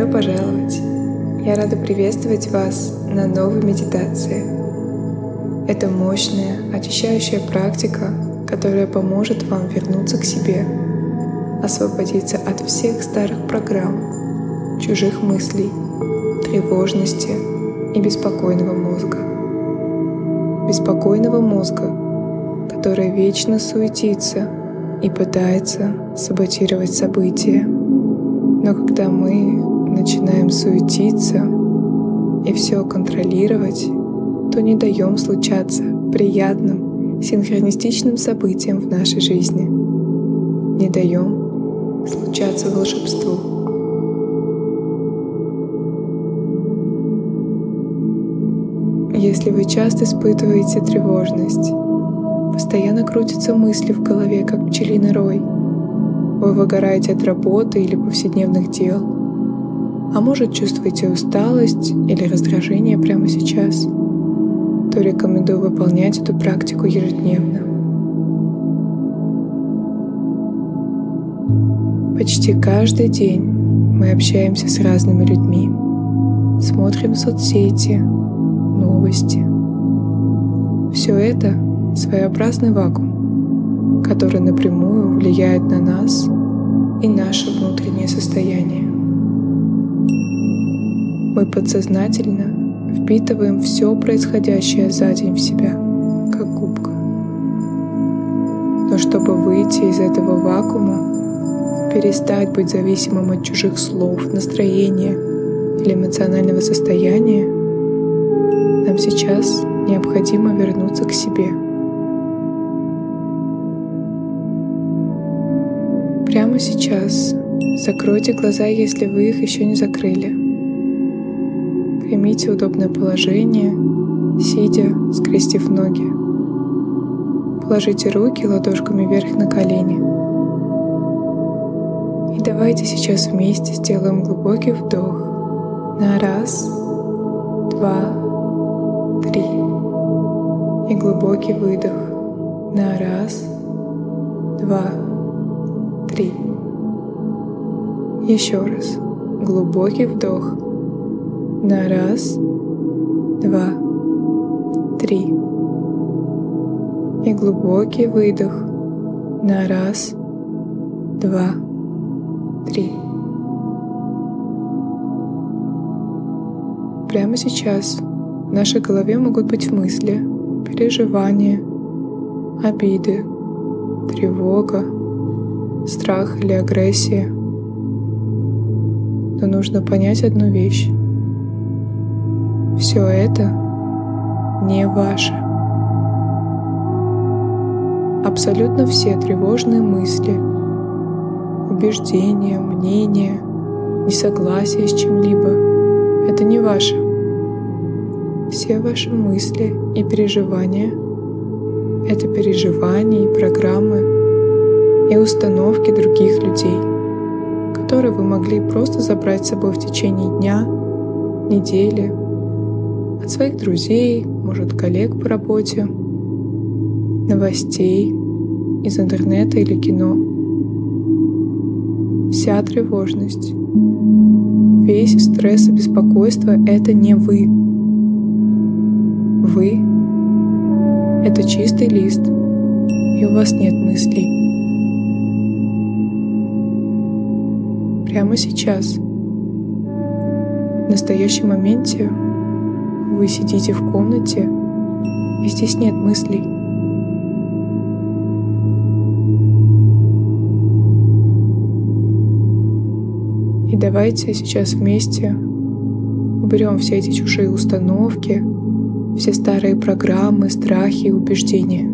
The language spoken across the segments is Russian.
Добро пожаловать! Я рада приветствовать вас на новой медитации. Это мощная, очищающая практика, которая поможет вам вернуться к себе, освободиться от всех старых программ, чужих мыслей, тревожности и беспокойного мозга. Беспокойного мозга, который вечно суетится и пытается саботировать события. Но когда мы начинаем суетиться и все контролировать, то не даем случаться приятным, синхронистичным событиям в нашей жизни. Не даем случаться волшебству. Если вы часто испытываете тревожность, постоянно крутятся мысли в голове, как пчелиный рой, вы выгораете от работы или повседневных дел – а может чувствуете усталость или раздражение прямо сейчас, то рекомендую выполнять эту практику ежедневно. Почти каждый день мы общаемся с разными людьми, смотрим соцсети, новости. Все это своеобразный вакуум, который напрямую влияет на нас и наше внутреннее состояние. Мы подсознательно впитываем все происходящее за день в себя, как губка. Но чтобы выйти из этого вакуума, перестать быть зависимым от чужих слов, настроения или эмоционального состояния, нам сейчас необходимо вернуться к себе. Прямо сейчас закройте глаза, если вы их еще не закрыли. Примите удобное положение, сидя, скрестив ноги. Положите руки ладошками вверх на колени. И давайте сейчас вместе сделаем глубокий вдох на раз, два, три. И глубокий выдох на раз, два, три. Еще раз. Глубокий вдох на раз, два, три. И глубокий выдох на раз, два, три. Прямо сейчас в нашей голове могут быть мысли, переживания, обиды, тревога, страх или агрессия. Но нужно понять одну вещь. Все это не ваше. Абсолютно все тревожные мысли, убеждения, мнения, несогласие с чем-либо — это не ваше. Все ваши мысли и переживания — это переживания и программы и установки других людей, которые вы могли просто забрать с собой в течение дня, недели, от своих друзей, может, коллег по работе, новостей, из интернета или кино. Вся тревожность, весь стресс и беспокойство — это не вы. Вы — это чистый лист, и у вас нет мыслей. Прямо сейчас, в настоящем моменте, вы сидите в комнате, и здесь нет мыслей. И давайте сейчас вместе уберем все эти чужие установки, все старые программы, страхи и убеждения.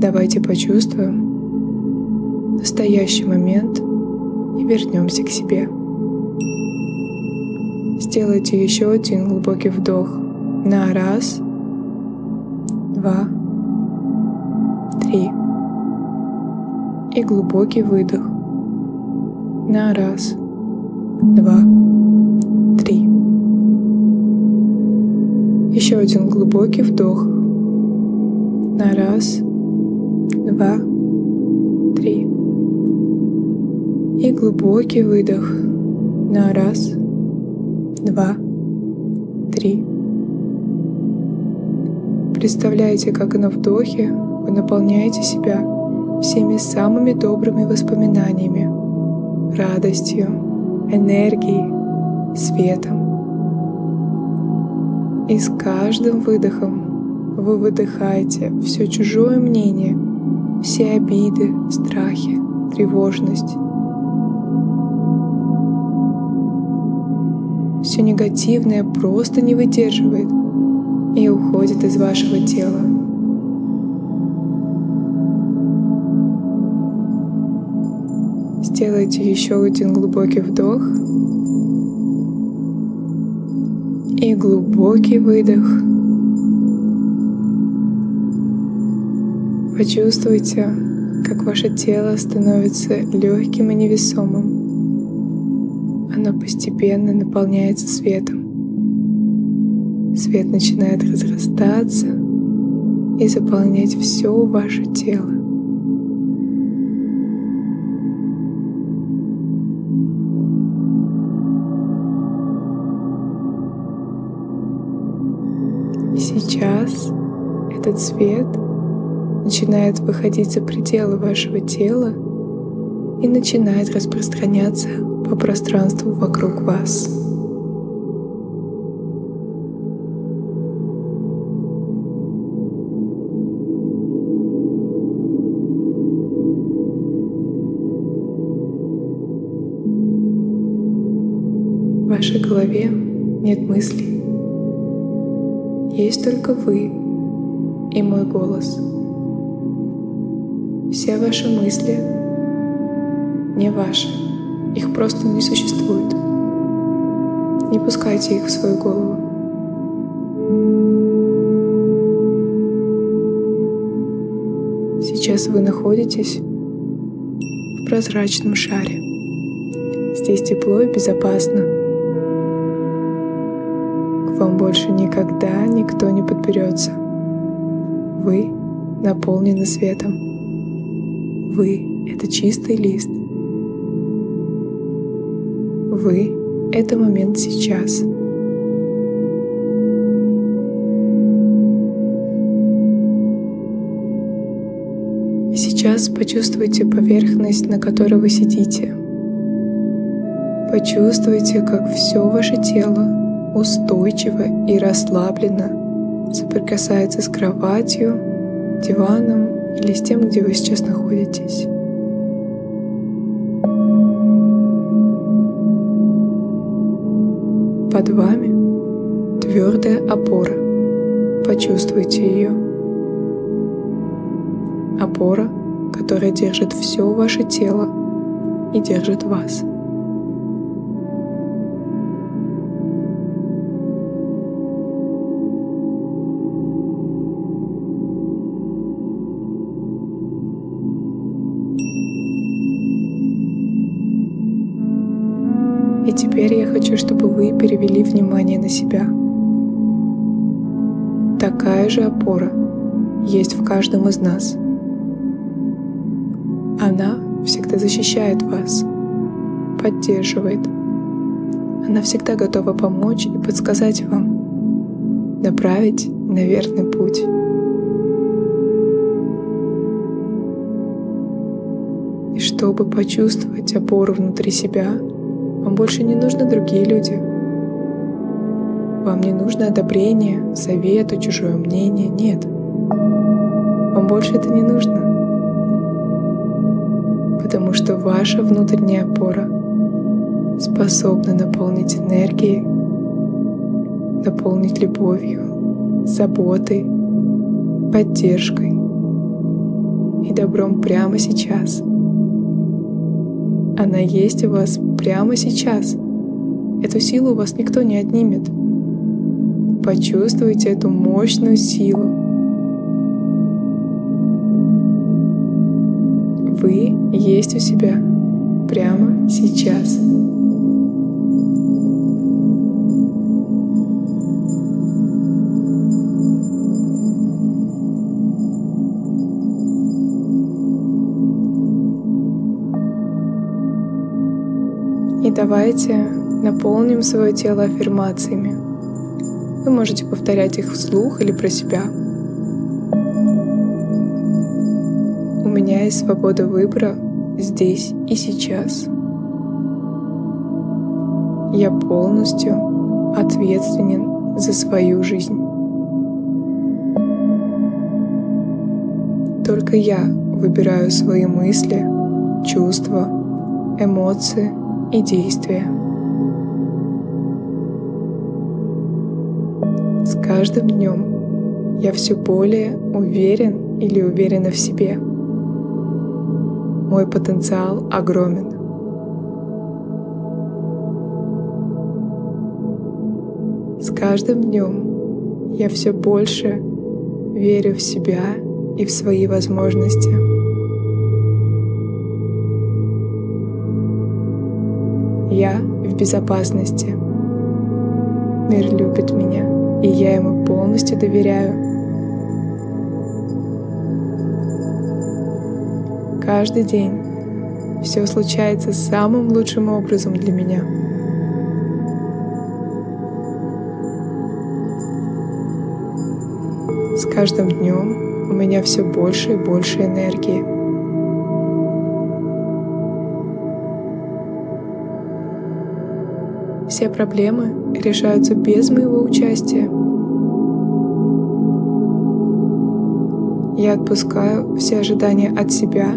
Давайте почувствуем настоящий момент и вернемся к себе. Сделайте еще один глубокий вдох на раз, два, три. И глубокий выдох на раз, два, три. Еще один глубокий вдох на раз, два, три. И глубокий выдох на раз, два, три. Представляете, как на вдохе вы наполняете себя всеми самыми добрыми воспоминаниями, радостью, энергией, светом. И с каждым выдохом вы выдыхаете все чужое мнение, все обиды, страхи, тревожность. Все негативное просто не выдерживает и уходит из вашего тела. Сделайте еще один глубокий вдох и глубокий выдох. Почувствуйте, как ваше тело становится легким и невесомым. Оно постепенно наполняется светом. Свет начинает разрастаться и заполнять все ваше тело. И сейчас этот свет начинает выходить за пределы вашего тела и начинает распространяться по пространству вокруг вас. В вашей голове нет мыслей. Есть только вы и мой голос. Все ваши мысли не ваши. Их просто не существует. Не пускайте их в свою голову. Сейчас вы находитесь в прозрачном шаре. Здесь тепло и безопасно вам больше никогда никто не подберется. Вы наполнены светом. Вы — это чистый лист. Вы — это момент сейчас. И сейчас почувствуйте поверхность, на которой вы сидите. Почувствуйте, как все ваше тело устойчиво и расслабленно соприкасается с кроватью, диваном или с тем, где вы сейчас находитесь. Под вами твердая опора. Почувствуйте ее. Опора, которая держит все ваше тело и держит вас. И теперь я хочу, чтобы вы перевели внимание на себя. Такая же опора есть в каждом из нас. Она всегда защищает вас, поддерживает. Она всегда готова помочь и подсказать вам, направить на верный путь. И чтобы почувствовать опору внутри себя, вам больше не нужны другие люди. Вам не нужно одобрение, совет, чужое мнение. Нет. Вам больше это не нужно. Потому что ваша внутренняя опора способна наполнить энергией, наполнить любовью, заботой, поддержкой и добром прямо сейчас — она есть у вас прямо сейчас. Эту силу у вас никто не отнимет. Почувствуйте эту мощную силу. Вы есть у себя прямо сейчас. И давайте наполним свое тело аффирмациями. Вы можете повторять их вслух или про себя. У меня есть свобода выбора здесь и сейчас. Я полностью ответственен за свою жизнь. Только я выбираю свои мысли, чувства, эмоции и действия. С каждым днем я все более уверен или уверена в себе. Мой потенциал огромен. С каждым днем я все больше верю в себя и в свои возможности. Я в безопасности. Мир любит меня, и я ему полностью доверяю. Каждый день все случается самым лучшим образом для меня. С каждым днем у меня все больше и больше энергии. Все проблемы решаются без моего участия. Я отпускаю все ожидания от себя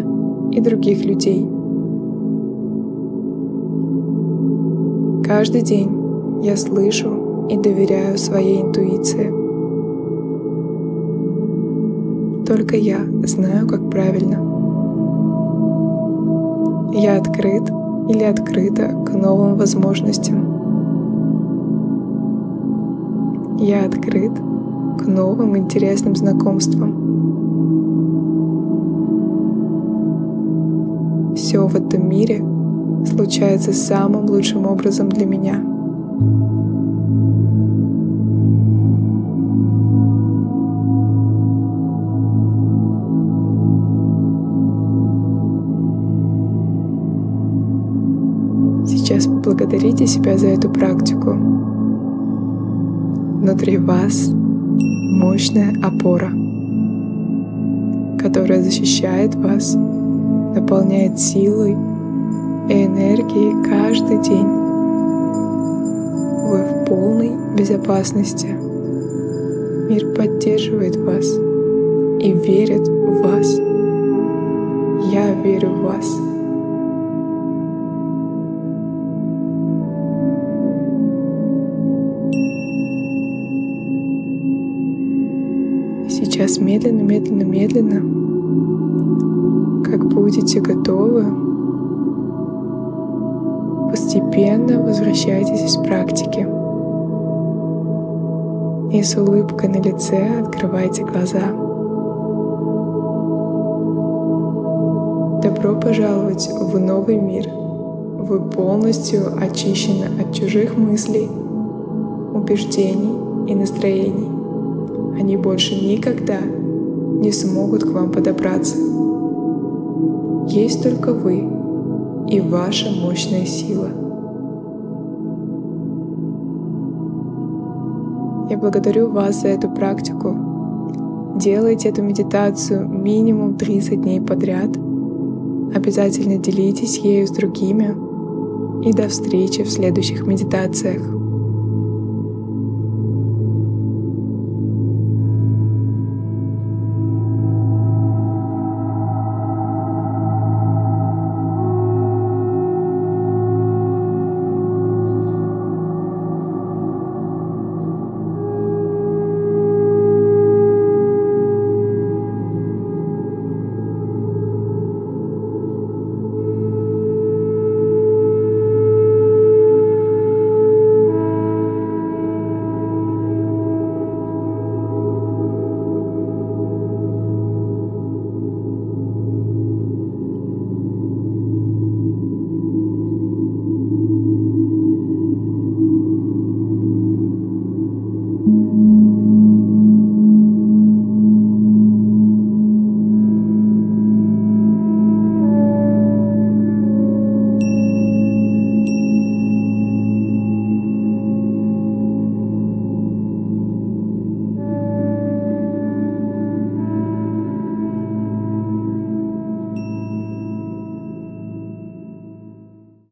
и других людей. Каждый день я слышу и доверяю своей интуиции. Только я знаю, как правильно. Я открыт или открыта к новым возможностям. Я открыт к новым интересным знакомствам. Все в этом мире случается самым лучшим образом для меня. Сейчас поблагодарите себя за эту практику. Внутри вас мощная опора, которая защищает вас, наполняет силой и энергией каждый день. Вы в полной безопасности. Мир поддерживает вас и верит в вас. Я верю в вас. Медленно, медленно, медленно, как будете готовы, постепенно возвращайтесь из практики. И с улыбкой на лице открывайте глаза. Добро пожаловать в новый мир. Вы полностью очищены от чужих мыслей, убеждений и настроений они больше никогда не смогут к вам подобраться. Есть только вы и ваша мощная сила. Я благодарю вас за эту практику. Делайте эту медитацию минимум 30 дней подряд. Обязательно делитесь ею с другими. И до встречи в следующих медитациях.